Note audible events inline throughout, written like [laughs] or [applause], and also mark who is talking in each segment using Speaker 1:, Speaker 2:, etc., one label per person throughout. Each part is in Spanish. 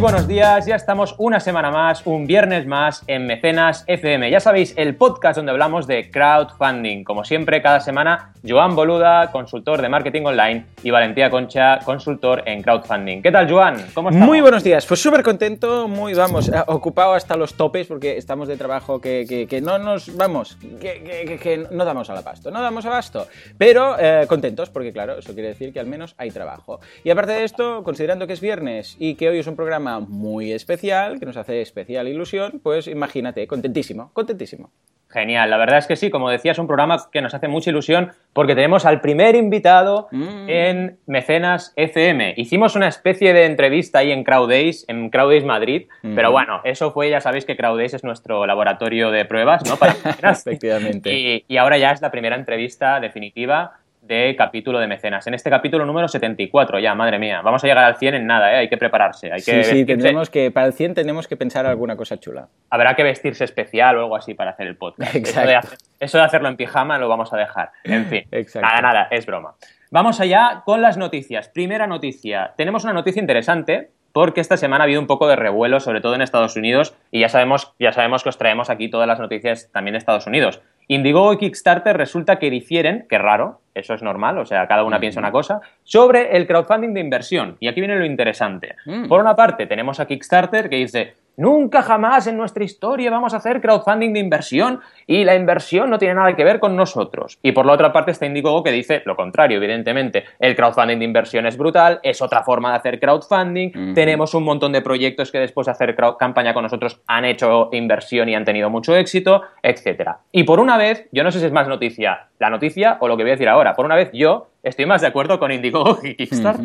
Speaker 1: Buenos días, ya estamos una semana más, un viernes más en Mecenas FM. Ya sabéis, el podcast donde hablamos de crowdfunding. Como siempre, cada semana, Joan Boluda, consultor de marketing online, y Valentía Concha, consultor en crowdfunding. ¿Qué tal, Joan?
Speaker 2: ¿Cómo estás? Muy buenos días, pues súper contento, muy, vamos, eh, ocupado hasta los topes porque estamos de trabajo que, no nos, vamos, que, no damos al abasto, no damos abasto, pero eh, contentos porque, claro, eso quiere decir que al menos hay trabajo. Y aparte de esto, considerando que es viernes y que hoy es un programa programa muy especial, que nos hace especial ilusión, pues imagínate, contentísimo, contentísimo.
Speaker 1: Genial, la verdad es que sí, como decía, es un programa que nos hace mucha ilusión porque tenemos al primer invitado mm. en Mecenas FM. Hicimos una especie de entrevista ahí en Crowdays, en Crowdays Madrid, pero bueno, eso fue, ya sabéis que Crowdays es nuestro laboratorio de pruebas, ¿no? Para [laughs]
Speaker 2: Efectivamente.
Speaker 1: Y, y ahora ya es la primera entrevista definitiva de capítulo de mecenas. En este capítulo número 74, ya, madre mía. Vamos a llegar al 100 en nada, ¿eh? Hay que prepararse. Hay que
Speaker 2: sí, sí, tendremos que, para el 100 tenemos que pensar alguna cosa chula.
Speaker 1: Habrá que vestirse especial o algo así para hacer el podcast.
Speaker 2: Exacto.
Speaker 1: Eso de, hacerlo en pijama lo vamos a dejar. En fin, nada, nada, es broma. Vamos allá con las noticias. Primera noticia. Tenemos una noticia interesante porque esta semana ha habido un poco de revuelo, sobre todo en Estados Unidos, y ya sabemos, ya sabemos que os traemos aquí todas las noticias también de Estados Unidos. Indiegogo y Kickstarter resulta que difieren, que raro, eso es normal, o sea, cada una piensa una cosa, sobre el crowdfunding de inversión. Y aquí viene lo interesante. Mm. Por una parte, tenemos a Kickstarter que dice, Nunca jamás en nuestra historia vamos a hacer crowdfunding de inversión y la inversión no tiene nada que ver con nosotros. Y por la otra parte está Indiegogo que dice lo contrario, evidentemente. El crowdfunding de inversión es brutal, es otra forma de hacer crowdfunding. Tenemos un montón de proyectos que después de hacer campaña con nosotros han hecho inversión y han tenido mucho éxito, etc. Y por una vez, yo no sé si es más noticia la noticia o lo que voy a decir ahora. Por una vez yo estoy más de acuerdo con Indiegogo [laughs] y Kickstarter.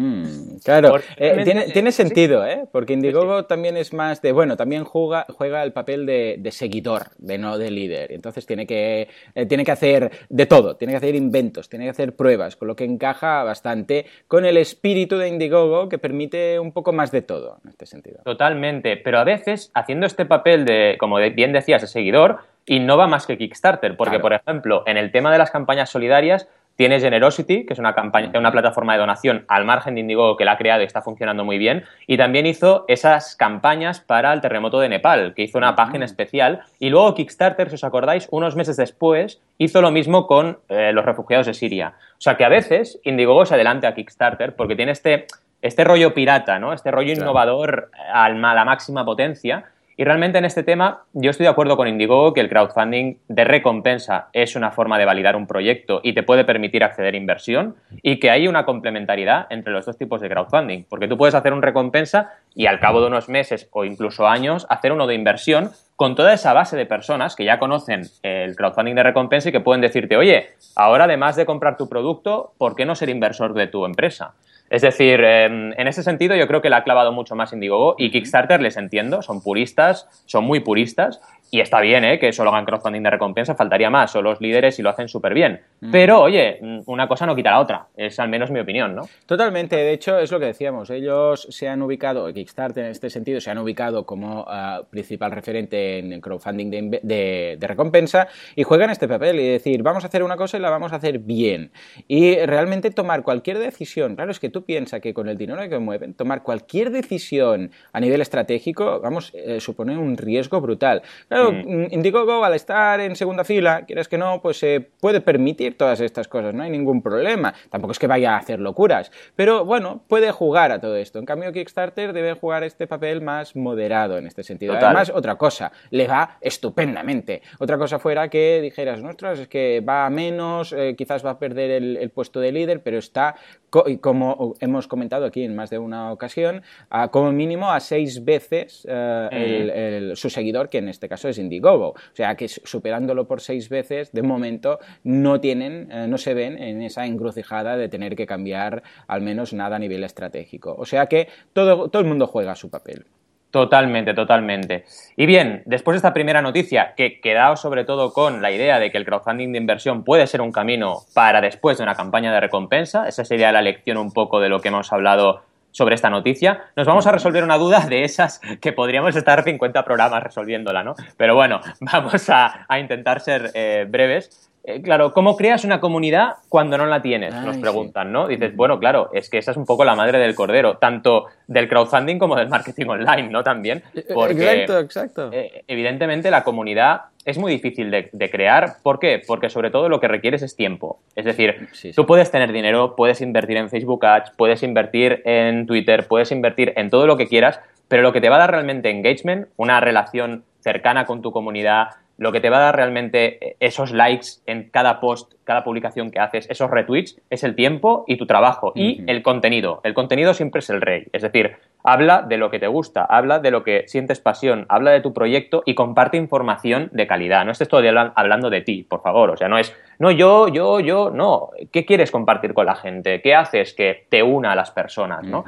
Speaker 2: Claro, eh, tiene, tiene, sentido, ¿eh? Porque Indiegogo también es más de, bueno, también juega, juega el papel de, seguidor, de no de líder. Entonces tiene que, eh, tiene que hacer de todo, tiene que hacer inventos, tiene que hacer pruebas, con lo que encaja bastante con el espíritu de Indiegogo que permite un poco más de todo en este sentido.
Speaker 1: Totalmente, pero a veces haciendo este papel de, como bien decías, de seguidor, y no va más que Kickstarter, porque, por ejemplo, en el tema de las campañas solidarias, tiene Generosity, que es una, campaña, una plataforma de donación al margen de Indigo que la ha creado y está funcionando muy bien. Y también hizo esas campañas para el terremoto de Nepal, que hizo una página especial. Y luego Kickstarter, si os acordáis, unos meses después hizo lo mismo con eh, los refugiados de Siria. O sea que a veces Indiegogo se adelanta a Kickstarter porque tiene este, este rollo pirata, ¿no? Este rollo innovador a la máxima potencia y realmente en este tema yo estoy de acuerdo con Indiegogo que el crowdfunding de recompensa es una forma de validar un proyecto y te puede permitir acceder a inversión y que hay una complementariedad entre los dos tipos de crowdfunding, porque tú puedes hacer un recompensa y al cabo de unos meses o incluso años hacer uno de inversión con toda esa base de personas que ya conocen el crowdfunding de recompensa y que pueden decirte, oye, ahora además de comprar tu producto, ¿por qué no ser inversor de tu empresa? Es decir, em, en ese sentido yo creo que la ha clavado mucho más Indiegogo y Kickstarter les entiendo, son puristas, son muy puristas y está bien, ¿eh? Que solo hagan crowdfunding de recompensa, faltaría más, son los líderes y lo hacen súper bien. Mm. Pero, oye, una cosa no quita la otra, es al menos mi opinión, ¿no?
Speaker 2: Totalmente, de hecho es lo que decíamos, ellos se han ubicado, Kickstarter en este sentido, se han ubicado como ah, principal referente en el crowdfunding de, de, recompensa y juegan este papel y decir, vamos a hacer una cosa y la vamos a hacer bien. Y realmente tomar cualquier decisión, claro, es que tú piensas que con el dinero que mueven, tomar cualquier decisión a nivel estratégico, vamos, eh, supone un riesgo brutal. Claro, Mm. Indiegogo, al estar en segunda fila, quieres que no, pues se puede permitir todas estas cosas, no hay ningún problema. Tampoco es que vaya a hacer locuras, pero bueno, puede jugar a todo esto. En cambio, Kickstarter debe jugar este papel más moderado en este sentido. Además, otra cosa, le va estupendamente. Otra cosa fuera que dijeras, nuestras es que va a menos, eh, quizás va a perder el, puesto de líder, pero está, como hemos comentado aquí en más de una ocasión, como mínimo a seis veces eh, su seguidor, que en este caso es Indiegogo. O sea que superándolo por seis veces, de momento no tienen, eh, no se ven en esa encrucijada de tener que cambiar al menos nada a nivel estratégico. O sea que todo, todo el mundo juega su papel.
Speaker 1: Totalmente, totalmente. Y bien, después de esta primera noticia, que quedado sobre todo con la idea de que el crowdfunding de inversión puede ser un camino para después de una campaña de recompensa, esa sería la lección un poco de lo que hemos hablado sobre esta noticia, nos vamos a resolver una duda de esas que podríamos estar 50 programas resolviéndola, ¿no? Pero bueno, [laughs] vamos a, intentar ser eh, breves. eh, claro, ¿cómo creas una comunidad cuando no la tienes? Nos preguntan, ¿no? Dices, bueno, claro, es que esa es un poco la madre del cordero, tanto del crowdfunding como del marketing online, ¿no? También.
Speaker 2: Eh, eh, exacto, exacto.
Speaker 1: evidentemente la comunidad es muy difícil de, crear. ¿Por qué? Porque sobre todo lo que requieres es tiempo. Es decir, tú puedes tener dinero, puedes invertir en Facebook Ads, puedes invertir en Twitter, puedes invertir en todo lo que quieras, pero lo que te va a dar realmente engagement, una relación cercana con tu comunidad, lo que te va a dar realmente esos likes en cada post, cada publicación que haces, esos retweets, es el tiempo y tu trabajo y el contenido. El contenido siempre es el rey. Es decir, habla de lo que te gusta, habla de lo que sientes pasión, habla de tu proyecto y comparte información de calidad. No estés todo hablando de ti, por favor. O sea, no es, no, yo, yo, yo, no. ¿Qué quieres compartir con la gente? ¿Qué haces que te una a las personas? ¿no?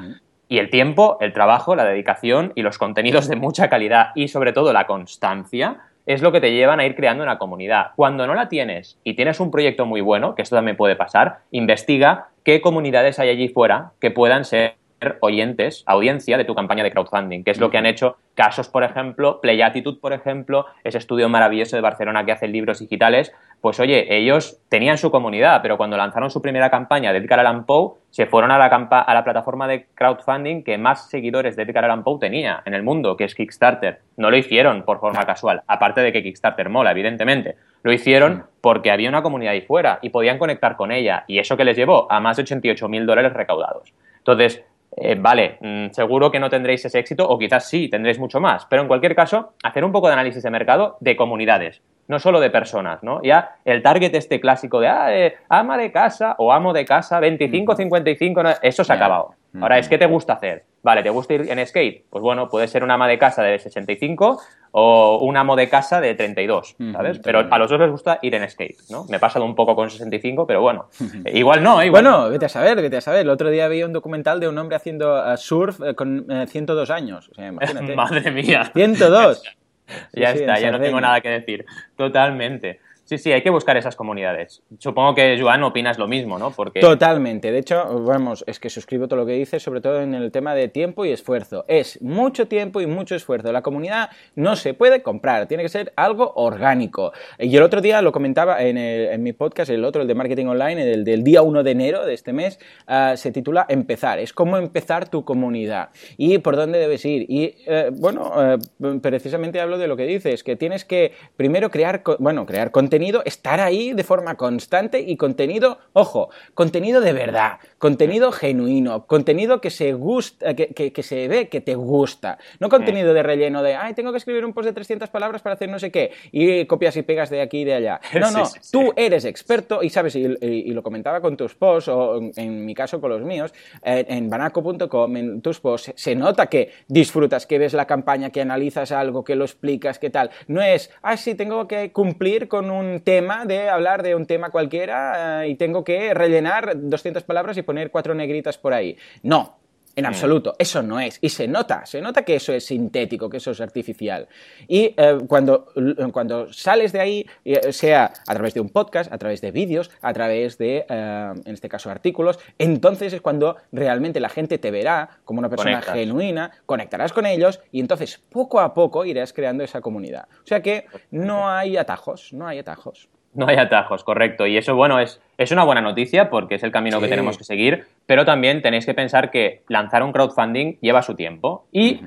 Speaker 1: Y el tiempo, el trabajo, la dedicación y los contenidos de mucha calidad y sobre todo la constancia es lo que te llevan a ir creando una comunidad. Cuando no la tienes y tienes un proyecto muy bueno, que esto también puede pasar, investiga qué comunidades hay allí fuera que puedan ser oyentes, audiencia de tu campaña de crowdfunding, que es lo que han hecho casos, por ejemplo, Playatitude, por ejemplo, ese estudio maravilloso de Barcelona que hace libros digitales, pues oye, ellos tenían su comunidad, pero cuando lanzaron su primera campaña de Edgar Allan Poe, se fueron a la, a la plataforma de crowdfunding que más seguidores de Edgar Allan Poe tenía en el mundo, que es Kickstarter. No lo hicieron por forma casual, aparte de que Kickstarter mola, evidentemente. Lo hicieron porque había una comunidad ahí fuera y podían conectar con ella, y eso que les llevó a más de 88 mil dólares recaudados. Entonces, eh, vale, mm, seguro que no tendréis ese éxito o quizás sí, tendréis mucho más. Pero en cualquier caso, hacer un poco de análisis de mercado de comunidades, no solo de personas, ¿no? Ya el target este clásico de ah, eh, ama de casa o amo de casa, 25, 55, eso se ha acabado. Ahora, es que te gusta hacer. Vale, ¿te gusta ir en skate? Pues bueno, puede ser una ama de casa de 65 o un amo de casa de 32, ¿sabes? pero a los dos les gusta ir en skate, ¿no? Me he pasado un poco con 65, pero bueno, [laughs] igual no, igual.
Speaker 2: Bueno, vete a saber, vete a saber. El otro día vi un documental de un hombre haciendo uh, surf eh, con 102 eh, años. O sea, imagínate. [laughs]
Speaker 1: Madre mía.
Speaker 2: 102. [laughs]
Speaker 1: ya está, ya no tengo nada que decir. Totalmente. Sí, sí, hay que buscar esas comunidades. Supongo que, Joan, opinas lo mismo, ¿no?
Speaker 2: Porque... Totalmente. De hecho, vamos, es que suscribo todo lo que dices, sobre todo en el tema de tiempo y esfuerzo. Es mucho tiempo y mucho esfuerzo. La comunidad no se puede comprar, tiene que ser algo orgánico. Y el otro día lo comentaba en, mi podcast, el otro, el de Marketing Online, el del día 1 de enero de este mes, ah, se titula Empezar. Es cómo empezar tu comunidad y por dónde debes ir. Y, eh, bueno, eh, precisamente hablo de lo que dices, que tienes que primero crear, bueno, crear contenido estar ahí de forma constante y contenido, ojo, contenido de verdad, contenido genuino, contenido que se gusta, que, se ve que te gusta, no contenido de relleno de, ay, tengo que escribir un post de 300 palabras para hacer no sé qué, y copias y pegas de aquí y de allá. [laughs] No, no, tú eres experto y sabes, y, lo comentaba con tus posts, o en, mi caso con los míos, en banaco.com, en tus posts, se nota que disfrutas, que ves la campaña, que analizas algo, que lo explicas, qué tal. No es, ay, sí, tengo que cumplir con un tema de hablar de un tema cualquiera eh, y tengo que rellenar 200 palabras y poner cuatro negritas por ahí. No, en mm. absoluto, eso no es. Y se nota, se nota que eso es sintético, que eso es artificial. Y eh, cuando, cuando sales de ahí, eh, sea a través de un podcast, a través de vídeos, a través de, en este caso, artículos, entonces es cuando realmente la gente te verá como una persona genuina, conectarás con ellos y entonces poco a poco irás creando esa comunidad. O sea que no hay atajos, no hay atajos. [laughs]
Speaker 1: No hay atajos, correcto. Y eso, bueno, es, es una buena noticia porque es el camino que tenemos que seguir, pero también tenéis que pensar que lanzar un crowdfunding lleva su tiempo. Y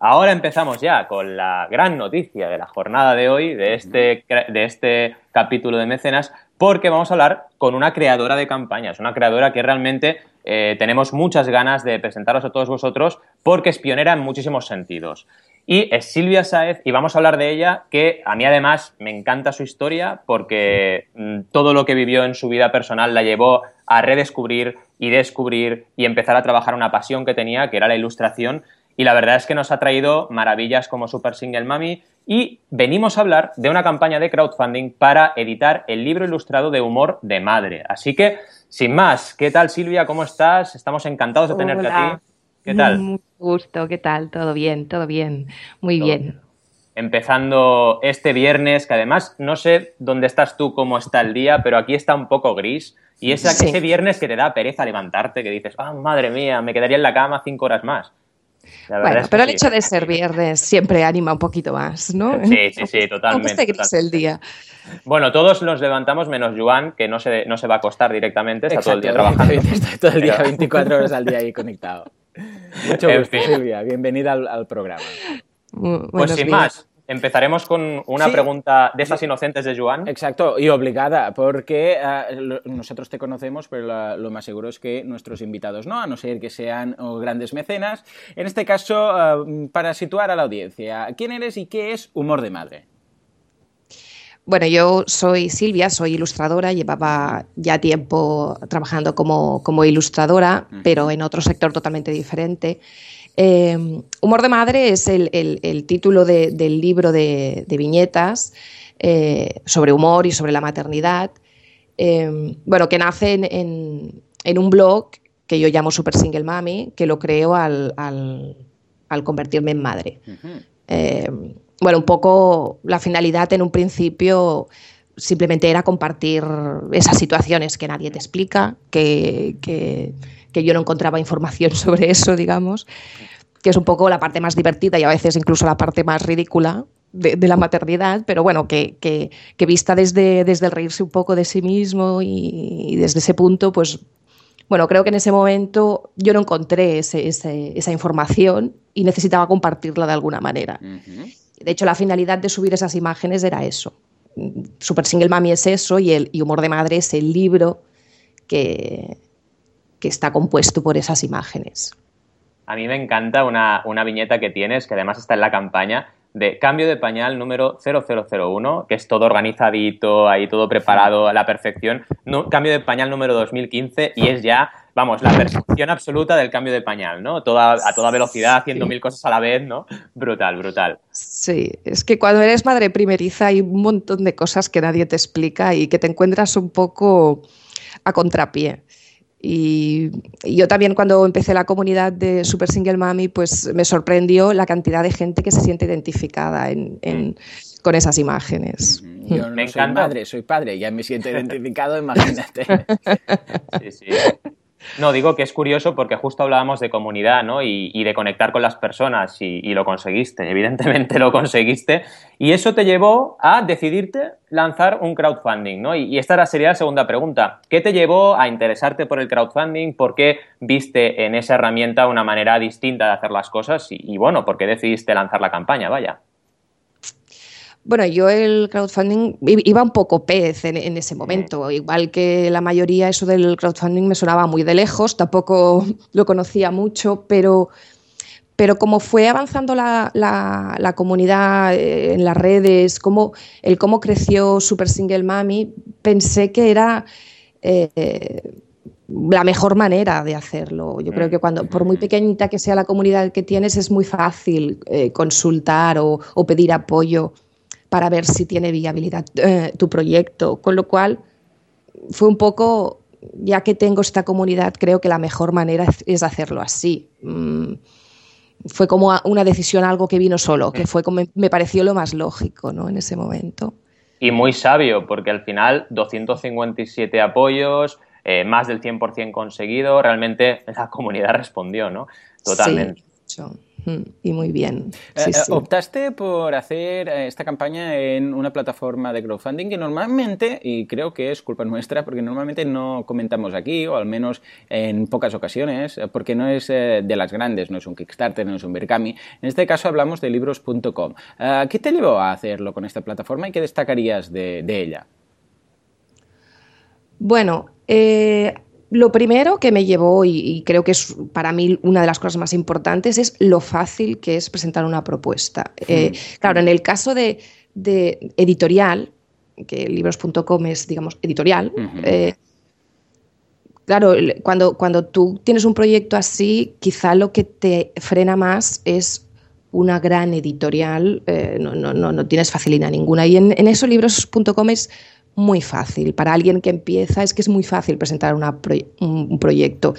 Speaker 1: ahora empezamos ya con la gran noticia de la jornada de hoy, de este, de este capítulo de Mecenas, porque vamos a hablar con una creadora de campañas, una creadora que realmente eh, tenemos muchas ganas de presentaros a todos vosotros porque es pionera en muchísimos sentidos. Y es Silvia Saez y vamos a hablar de ella, que a mí además me encanta su historia porque mm, todo lo que vivió en su vida personal la llevó a redescubrir y descubrir y empezar a trabajar una pasión que tenía, que era la ilustración. Y la verdad es que nos ha traído maravillas como Super Single Mami y venimos a hablar de una campaña de crowdfunding para editar el libro ilustrado de humor de madre. Así que, sin más, ¿qué tal Silvia? ¿Cómo estás? Estamos encantados de tenerte aquí. ¿Qué tal?
Speaker 3: Mucho gusto, ¿qué tal? Todo bien, todo bien, muy bien.
Speaker 1: Empezando este viernes, que además no sé dónde estás tú, cómo está el día, pero aquí está un poco gris. Y es ese viernes que te da pereza levantarte, que dices, ah, madre mía, me quedaría en la cama cinco horas más.
Speaker 3: Bueno, pero el hecho de ser viernes siempre anima un poquito más, ¿no?
Speaker 1: Sí, sí, sí, [laughs] totalmente.
Speaker 3: Este el día.
Speaker 1: Bueno, todos nos levantamos menos Joan, que no se, no se va a acostar directamente, está todo el día [laughs] trabajando.
Speaker 2: Está todo el día, 24 horas al día ahí conectado. Mucho gusto, Silvia. Bienvenida al, programa.
Speaker 1: Pues sin más, Empezaremos con una pregunta de esas inocentes de Joan.
Speaker 2: Exacto, y obligada, porque eh, nosotros te conocemos, pero lo más seguro es que nuestros invitados no, a no ser que sean grandes mecenas. En este caso, eh, para situar a la audiencia, ¿quién eres y qué es Humor de Madre?
Speaker 3: Bueno, yo soy Silvia, soy ilustradora, llevaba ya tiempo trabajando como, como ilustradora, pero en otro sector totalmente diferente. Eh, Humor de Madre es el, título del libro de, viñetas eh, sobre humor y sobre la maternidad, eh, bueno, que nace en, un blog que yo llamo Super Single Mami, que lo creo al, convertirme en madre. Bueno, un poco la finalidad en un principio simplemente era compartir esas situaciones que nadie te explica, que, que yo no encontraba información [laughs] sobre eso, digamos, que es un poco la parte más divertida y a veces incluso la parte más ridícula de, la maternidad, pero bueno, que, que, vista desde, desde el reírse un poco de sí mismo y, desde ese punto, pues bueno, creo que en ese momento yo no encontré esa información y necesitaba compartirla de alguna manera. De hecho, la finalidad de subir esas imágenes era eso. Super Single Mami es eso y, el, Humor de Madre es el libro que, que está compuesto por esas imágenes.
Speaker 1: A mí me encanta una, viñeta que tienes, que además está en la campaña, de cambio de pañal número 0001, que es todo organizadito, ahí todo preparado a la perfección. cambio de pañal número 2015 y es ya, vamos, la perfección absoluta del cambio de pañal, ¿no? Toda, a toda velocidad, haciendo mil cosas a la vez, ¿no? Brutal, brutal.
Speaker 3: Sí, es que cuando eres madre primeriza hay un montón de cosas que nadie te explica y que te encuentras un poco a contrapié. Y, yo también cuando empecé la comunidad de Super Single Mami, pues me sorprendió la cantidad de gente que se siente identificada con esas imágenes.
Speaker 2: Yo no soy madre, soy padre, ya me siento identificado, imagínate. [laughs]
Speaker 1: sí, sí. No, digo que es curioso porque justo hablábamos de comunidad ¿no? y, de conectar con las personas y, lo conseguiste, [laughs] evidentemente lo conseguiste. Y eso te llevó a decidirte lanzar un crowdfunding. ¿no? Y, esta sería la segunda pregunta. ¿Qué te llevó a interesarte por el crowdfunding? ¿Por qué viste en esa herramienta una manera distinta de hacer las cosas? Y, y bueno, ¿por qué decidiste lanzar la campaña? Vaya.
Speaker 3: Bueno, yo el crowdfunding iba un poco pez en, ese momento. Igual que la mayoría, eso del crowdfunding me sonaba muy de lejos, tampoco [laughs] lo conocía mucho, pero, pero como fue avanzando la, comunidad eh, en las redes, como, el cómo creció Super Single Mami, pensé que era eh, la mejor manera de hacerlo. Yo creo que cuando, por muy pequeñita que sea la comunidad que tienes, es muy fácil eh, consultar o, o pedir apoyo para ver si tiene viabilidad eh, tu proyecto. Con lo cual, fue un poco, ya que tengo esta comunidad, creo que la mejor manera es hacerlo así. Mm, fue como una decisión, algo que vino solo, que fue como me pareció lo más lógico ¿no? en ese momento.
Speaker 1: Y muy sabio, porque al final 257 apoyos, eh, más del 100% conseguido, realmente la comunidad respondió, ¿no? Totalmente.
Speaker 3: Sí, y muy bien.
Speaker 2: Eh, eh, optaste por hacer eh, esta campaña en una plataforma de crowdfunding que normalmente, y creo que es culpa nuestra, porque normalmente no comentamos aquí, o al menos en pocas ocasiones, porque no es de las grandes, no es un Kickstarter, no es un Berkami. En este caso hablamos de libros.com. ¿Qué te llevó a hacerlo con esta plataforma y qué destacarías de, de ella?
Speaker 3: Bueno, eh, lo primero que me llevó, y, creo que es para mí una de las cosas más importantes, es lo fácil que es presentar una propuesta. Eh, claro, en el caso de, editorial, que libros.com es, digamos, editorial, eh, claro, cuando, cuando tú tienes un proyecto así, quizá lo que te frena más es una gran editorial, eh, no, no, no, tienes facilidad ninguna. Y en, en eso libros.com es muy fácil. Para alguien que empieza es que es muy fácil presentar un, proyecto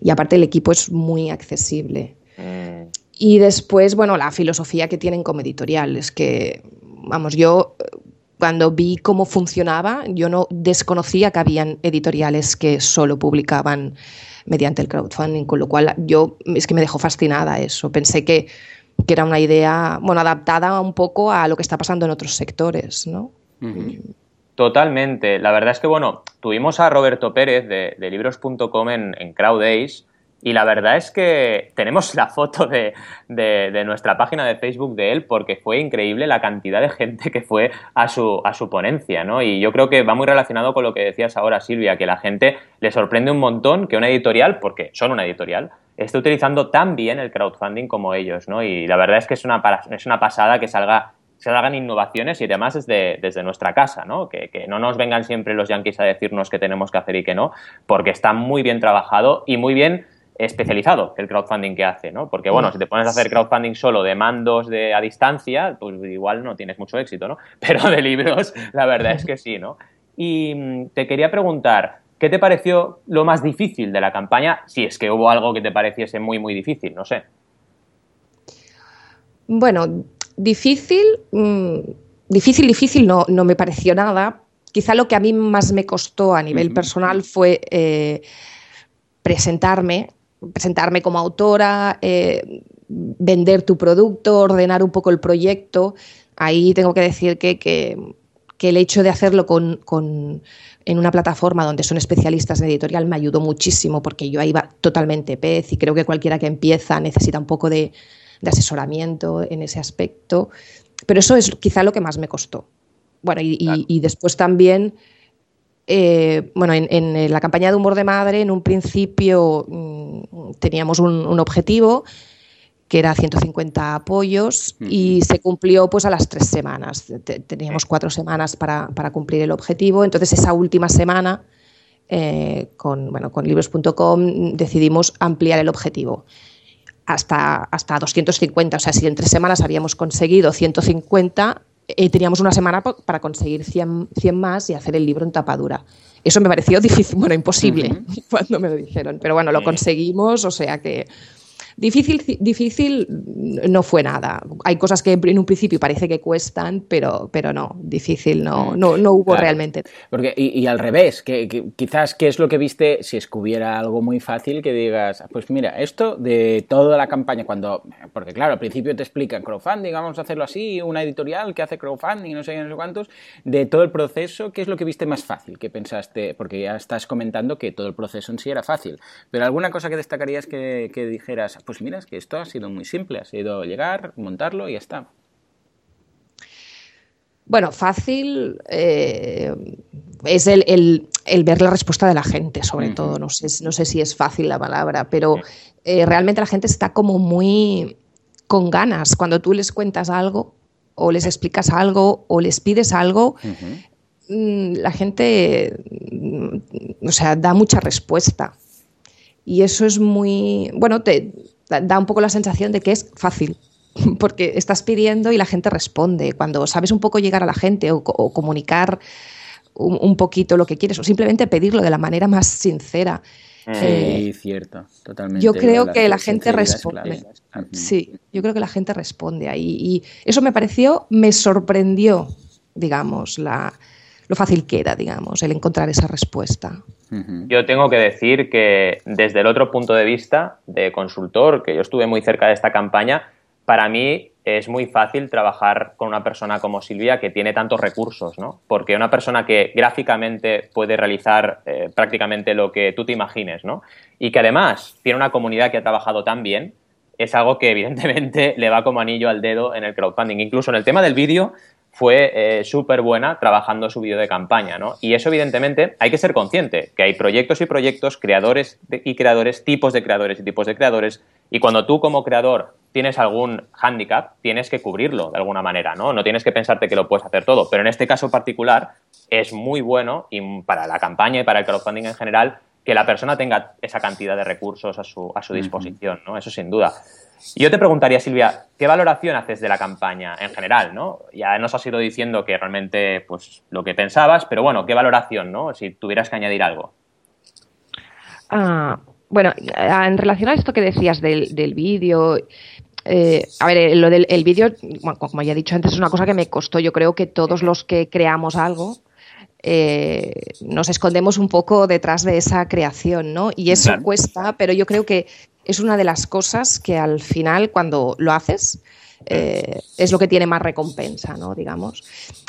Speaker 3: y aparte el equipo es muy accesible. Mm. Y después, bueno, la filosofía que tienen como editorial es que, vamos, yo cuando vi cómo funcionaba, yo no desconocía que habían editoriales que solo publicaban mediante el crowdfunding, con lo cual yo es que me dejó fascinada eso. Pensé que, era una idea, bueno, adaptada un poco a lo que está pasando en otros sectores, ¿no?
Speaker 1: Totalmente. La verdad es que, bueno, tuvimos a Roberto Pérez de, libros.com en, en CrowdAce y la verdad es que tenemos la foto de, nuestra página de Facebook de él porque fue increíble la cantidad de gente que fue a su, a su ponencia, ¿no? Y yo creo que va muy relacionado con lo que decías ahora, Silvia, que la gente le sorprende un montón que una editorial, porque son una editorial, esté utilizando tan bien el crowdfunding como ellos, ¿no? Y la verdad es que es una, es una pasada que salga se hagan innovaciones y además desde, desde nuestra casa, ¿no? Que, que, no nos vengan siempre los yankees a decirnos qué tenemos que hacer y qué no, porque está muy bien trabajado y muy bien especializado el crowdfunding que hace, ¿no? Porque, bueno, si te pones a hacer crowdfunding solo de mandos de, a distancia, pues igual no tienes mucho éxito, ¿no? [laughs] Pero de libros, la verdad es que sí, ¿no? Y mm, te quería preguntar, ¿qué te pareció lo más difícil de la campaña? Si es que hubo algo que te pareciese muy, muy difícil, no sé.
Speaker 3: Bueno, difícil, mm, difícil, difícil no, no me pareció nada. Quizá lo que a mí más me costó a nivel personal fue eh, presentarme presentarme como autora, eh, vender tu producto, ordenar un poco el proyecto. Ahí tengo que decir que, el hecho de hacerlo con, en una plataforma donde son especialistas en editorial me ayudó muchísimo porque yo ahí iba totalmente pez y creo que cualquiera que empieza necesita un poco de, asesoramiento en ese aspecto. Pero eso es quizá lo que más me costó. Bueno, y después también eh, bueno, en, la campaña de humor de madre, en un principio mm, teníamos un, objetivo que era 150 apoyos y se cumplió pues a las tres semanas. Teníamos cuatro semanas para, cumplir el objetivo. Entonces esa última semana eh, con, bueno, con libros.com decidimos ampliar el objetivo hasta, hasta 250. O sea, si en tres semanas habíamos conseguido 150, eh, teníamos una semana para conseguir 100, 100, más y hacer el libro en tapadura. Eso me pareció [laughs] difícil, bueno, imposible [laughs] cuando me lo dijeron, pero bueno, lo conseguimos, o sea que Difícil, difícil no fue nada. Hay cosas que en un principio parece que cuestan, pero, pero no, difícil no, mm. no, no hubo realmente.
Speaker 2: Porque, y, al revés, que, quizás qué es lo que viste si es que hubiera algo muy fácil que digas, pues mira, esto de toda la campaña, cuando, porque claro, al principio te explican crowdfunding, vamos a hacerlo así, una editorial que hace crowdfunding, no sé no sé cuántos, de todo el proceso, ¿qué es lo que viste más fácil? ¿Qué pensaste? Porque ya estás comentando que todo el proceso en sí era fácil, pero alguna cosa que destacarías que, que dijeras, pues mira, es que esto ha sido muy simple, ha sido llegar, montarlo y ya está.
Speaker 3: Bueno, fácil eh, es el, ver la respuesta de la gente, sobre todo. No sé, no sé si es fácil la palabra, pero eh, realmente la gente está como muy con ganas. Cuando tú les cuentas algo o les explicas algo o les pides algo, mm, la gente, mm, o sea, da mucha respuesta. Y eso es muy, bueno, te, da un poco la sensación de que es fácil, [laughs] porque estás pidiendo y la gente responde. Cuando sabes un poco llegar a la gente o, comunicar un, poquito lo que quieres o simplemente pedirlo de la manera más sincera.
Speaker 2: Sí, eh, cierto, totalmente.
Speaker 3: Yo creo que la gente responde. Sí, yo creo que la gente responde ahí. Y eso me pareció, me sorprendió, digamos, la, lo fácil que era, digamos, el encontrar esa respuesta.
Speaker 1: Yo tengo que decir que desde el otro punto de vista de consultor, que yo estuve muy cerca de esta campaña, para mí es muy fácil trabajar con una persona como Silvia que tiene tantos recursos, ¿no? Porque una persona que gráficamente puede realizar eh, prácticamente lo que tú te imagines, ¿no? Y que además tiene una comunidad que ha trabajado tan bien, es algo que evidentemente [laughs] le va como anillo al dedo en el crowdfunding. Incluso en el tema del vídeo, fue eh, súper buena trabajando su vídeo de campaña, ¿no? Y eso, evidentemente, hay que ser consciente, que hay proyectos y proyectos, creadores y creadores, tipos de creadores y tipos de creadores, y cuando tú como creador tienes algún hándicap, tienes que cubrirlo de alguna manera, ¿no? No tienes que pensarte que lo puedes hacer todo, pero en este caso particular es muy bueno y para la campaña y para el crowdfunding en general que la persona tenga esa cantidad de recursos a su, a su disposición, ¿no? Eso sin duda. Yo te preguntaría, Silvia, ¿qué valoración haces de la campaña en general? ¿no? Ya nos has ido diciendo que realmente pues, lo que pensabas, pero bueno, ¿qué valoración, no? si tuvieras que añadir algo?
Speaker 3: Ah, bueno, en relación a esto que decías del, vídeo, eh, a ver, lo del el vídeo, como ya he dicho antes, es una cosa que me costó. Yo creo que todos los que creamos algo eh, nos escondemos un poco detrás de esa creación, ¿no? Y eso cuesta, pero yo creo que es una de las cosas que al final, cuando lo haces, eh, es lo que tiene más recompensa, ¿no? Digamos.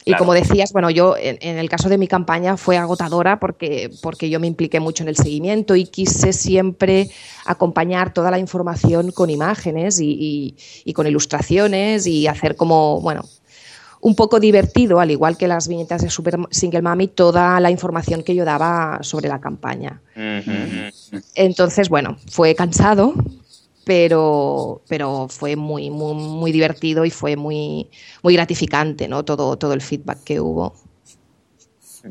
Speaker 3: Y como decías, bueno, yo en, el caso de mi campaña fue agotadora porque, porque yo me impliqué mucho en el seguimiento y quise siempre acompañar toda la información con imágenes y, con ilustraciones y hacer como, bueno, un poco divertido, al igual que las viñetas de Super Single Mami, toda la información que yo daba sobre la campaña. Entonces, bueno, fue cansado, pero, pero fue muy, muy, muy divertido y fue muy, muy gratificante, ¿no? Todo, todo el feedback que hubo.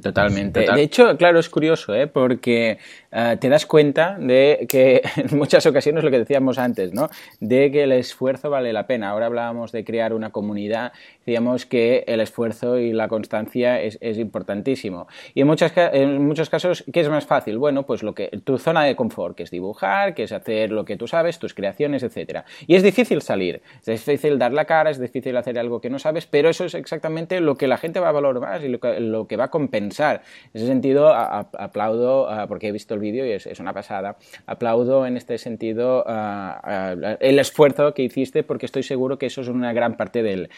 Speaker 2: Totalmente. De hecho, claro, es curioso, ¿eh? porque eh, te das cuenta de que [laughs] en muchas ocasiones lo que decíamos antes, ¿no? De que el esfuerzo vale la pena. Ahora hablábamos de crear una comunidad, decíamos que el esfuerzo y la constancia es, importantísimo. Y en, muchas, en muchos casos, ¿qué es más fácil? Bueno, pues lo que tu zona de confort, que es dibujar, que es hacer lo que tú sabes, tus creaciones, etcétera. Y es difícil salir, es difícil dar la cara, es difícil hacer algo que no sabes, pero eso es exactamente lo que la gente va a valorar más y lo que, lo que va a compensar. En ese sentido, aplaudo, porque he visto el vídeo y es, una pasada. Aplaudo en este sentido ah, ah, el esfuerzo que hiciste porque estoy seguro que eso es una gran parte del,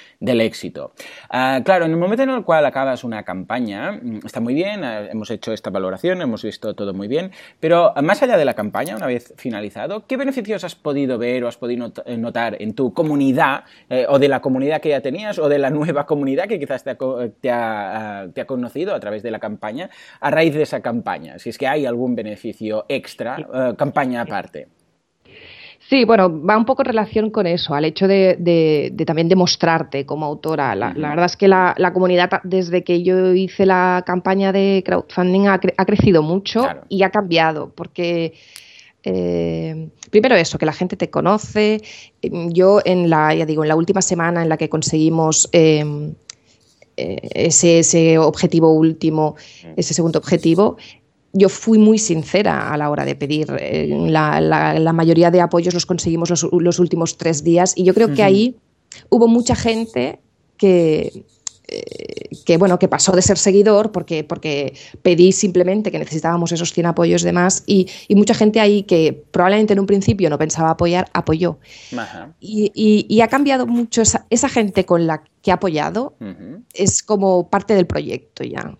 Speaker 2: éxito. Ah, claro, en el momento en el cual acabas una campaña, mm, está muy bien, hemos hecho esta valoración, hemos visto todo muy bien, pero más allá de la campaña, una vez finalizado, ¿qué beneficios has podido ver o has podido eh, notar en tu comunidad eh, o de la comunidad que ya tenías o de la nueva comunidad que quizás te ha, te ha conocido a través de la campaña a raíz de esa campaña? Si es que hay algún beneficio extra, eh, campaña aparte.
Speaker 3: Sí, bueno, va un poco en relación con eso, al hecho de, también demostrarte como autora. La, verdad es que la, comunidad, desde que yo hice la campaña de crowdfunding, ha, crecido mucho y ha cambiado, porque eh, primero eso, que la gente te conoce. Yo en la, ya digo, en la última semana en la que conseguimos em, eh, ese, ese, objetivo último, ese segundo objetivo, yo fui muy sincera a la hora de pedir. Eh, la, mayoría de apoyos los conseguimos los, últimos tres días y yo creo que ahí hubo mucha gente que, eh, que bueno, que pasó de ser seguidor porque, porque pedí simplemente que necesitábamos esos 100 apoyos de más y, mucha gente ahí que probablemente en un principio no pensaba apoyar, apoyó. Y, ha cambiado mucho esa, esa gente con la que ha apoyado es como parte del proyecto ya.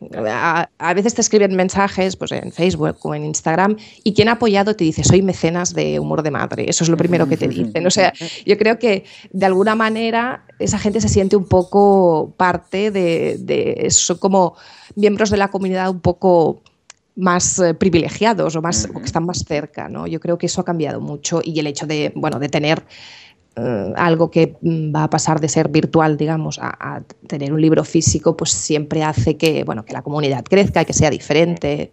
Speaker 3: A, veces te escriben mensajes pues, en Facebook o en Instagram y quien ha apoyado te dice, soy mecenas de humor de madre. Eso es lo primero que te dicen. O sea, yo creo que de alguna manera esa gente se siente un poco parte de, de eso, como miembros de la comunidad un poco más eh, privilegiados o más que están más cerca, ¿no? Yo creo que eso ha cambiado mucho y el hecho de, bueno, de tener algo que mm, va a pasar de ser virtual, digamos, a, tener un libro físico, pues siempre hace que, bueno, que la comunidad crezca y que sea diferente.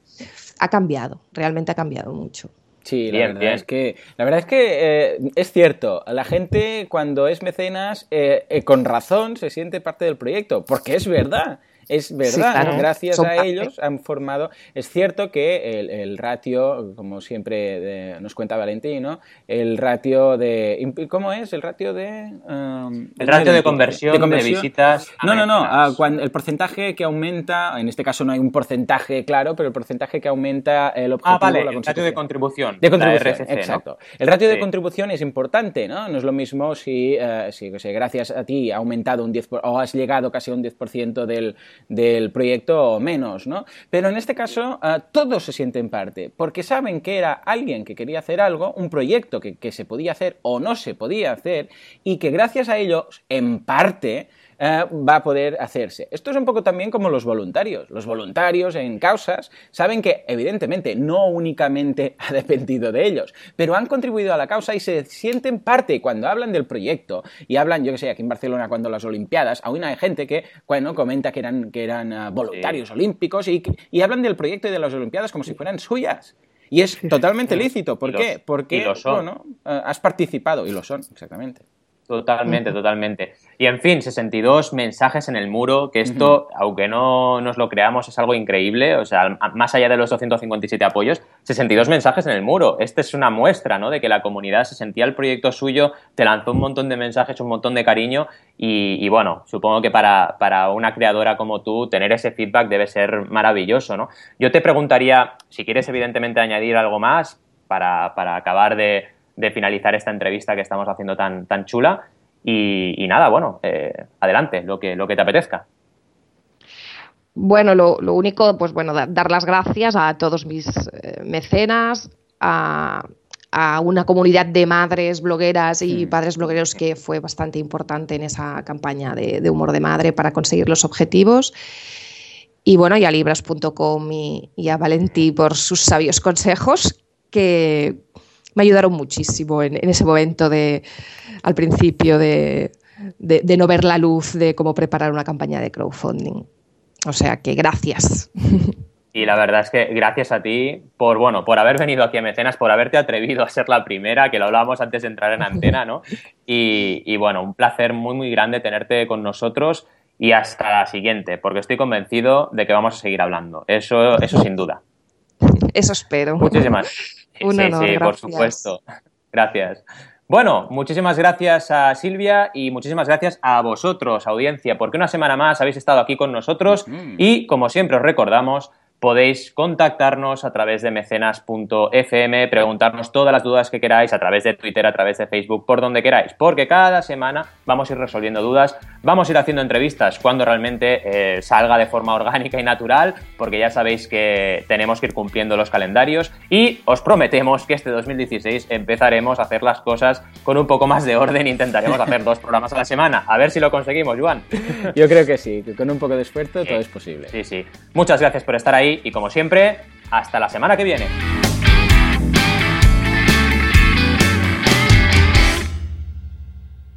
Speaker 3: Ha cambiado, realmente ha cambiado mucho.
Speaker 2: Sí, la verdad es que la verdad es que eh, es cierto. La gente cuando es mecenas eh, con razón se siente parte del proyecto, porque es verdad. Es verdad, gracias a ellos han formado. Es cierto que el, ratio, como siempre nos cuenta Valentino, el ratio de. ¿Cómo es? El ratio de.
Speaker 1: Um, el ratio de conversión, de, visitas.
Speaker 2: No, no, no. Ah, cuando, el porcentaje que aumenta, en este caso no hay un porcentaje claro, pero el porcentaje que aumenta el objetivo.
Speaker 1: Ah, vale, el ratio de contribución.
Speaker 2: De contribución, exacto. El ratio de contribución es importante, ¿no? No es lo mismo si, uh, si gracias a ti ha aumentado un 10% o has llegado casi a un 10% del del proyecto menos, ¿no? Pero en este caso ah, todos se sienten parte, porque saben que era alguien que quería hacer algo, un proyecto que, que se podía hacer o no se podía hacer, y que gracias a ellos, en parte, eh, va a poder hacerse. Esto es un poco también como los voluntarios. Los voluntarios en causas saben que, evidentemente, no únicamente [laughs] ha dependido de ellos, pero han contribuido a la causa y se sienten parte. Cuando hablan del proyecto y hablan, yo que sé, aquí en Barcelona, cuando las Olimpiadas, aún hay gente que, bueno, comenta que eran, que eran eh, voluntarios olímpicos y, y hablan del proyecto y de las Olimpiadas como si fueran suyas. Y es totalmente lícito. ¿Por qué? Porque, bueno, eh, has participado y lo son, exactamente.
Speaker 1: Totalmente, totalmente. Y en fin, 62 mensajes en el muro, que esto, aunque no nos lo creamos, es algo increíble. O sea, más allá de los 257 apoyos, 62 mensajes en el muro. Esta es una muestra, ¿no? De que la comunidad se sentía el proyecto suyo, te lanzó un montón de mensajes, un montón de cariño. Y, bueno, supongo que para, para, una creadora como tú, tener ese feedback debe ser maravilloso, ¿no? Yo te preguntaría, si quieres evidentemente añadir algo más para, para acabar de de finalizar esta entrevista que estamos haciendo tan, tan chula. Y, nada, bueno, eh, adelante, lo que, lo que te apetezca.
Speaker 3: Bueno, lo, único, pues bueno, dar las gracias a todos mis eh, mecenas, a, una comunidad de madres blogueras y mm. padres blogueros que fue bastante importante en esa campaña de, humor de madre para conseguir los objetivos. Y bueno, y a libras.com y, y a Valentí por sus sabios consejos que me ayudaron muchísimo en, ese momento de, al principio de, no ver la luz de cómo preparar una campaña de crowdfunding. O sea que gracias. [laughs]
Speaker 1: Y la verdad es que gracias a ti por, bueno, por haber venido aquí a Mecenas, por haberte atrevido a ser la primera, que lo hablábamos antes de entrar en antena, ¿no? Y, y, bueno, un placer muy, muy grande tenerte con nosotros y hasta la siguiente, porque estoy convencido de que vamos a seguir hablando. Eso, eso sin duda.
Speaker 3: Eso espero.
Speaker 1: Muchísimas [laughs] sí, sí, por supuesto. Gracias. Bueno, muchísimas gracias a Silvia y muchísimas gracias a vosotros, audiencia, porque una semana más habéis estado aquí con nosotros y, como siempre os recordamos, podéis contactarnos a través de mecenas.fm, preguntarnos todas las dudas que queráis a través de Twitter, a través de Facebook, por donde queráis, porque cada semana vamos a ir resolviendo dudas, vamos a ir haciendo entrevistas cuando realmente eh, salga de forma orgánica y natural, porque ya sabéis que tenemos que ir cumpliendo los calendarios y os prometemos que este 2016 empezaremos a hacer las cosas con un poco más de orden, intentaremos hacer dos programas a la semana, a ver si lo conseguimos, Juan.
Speaker 2: Yo creo que sí, que con un poco de esfuerzo todo es posible.
Speaker 1: Sí, sí. Muchas gracias por estar y como siempre, hasta la semana que viene.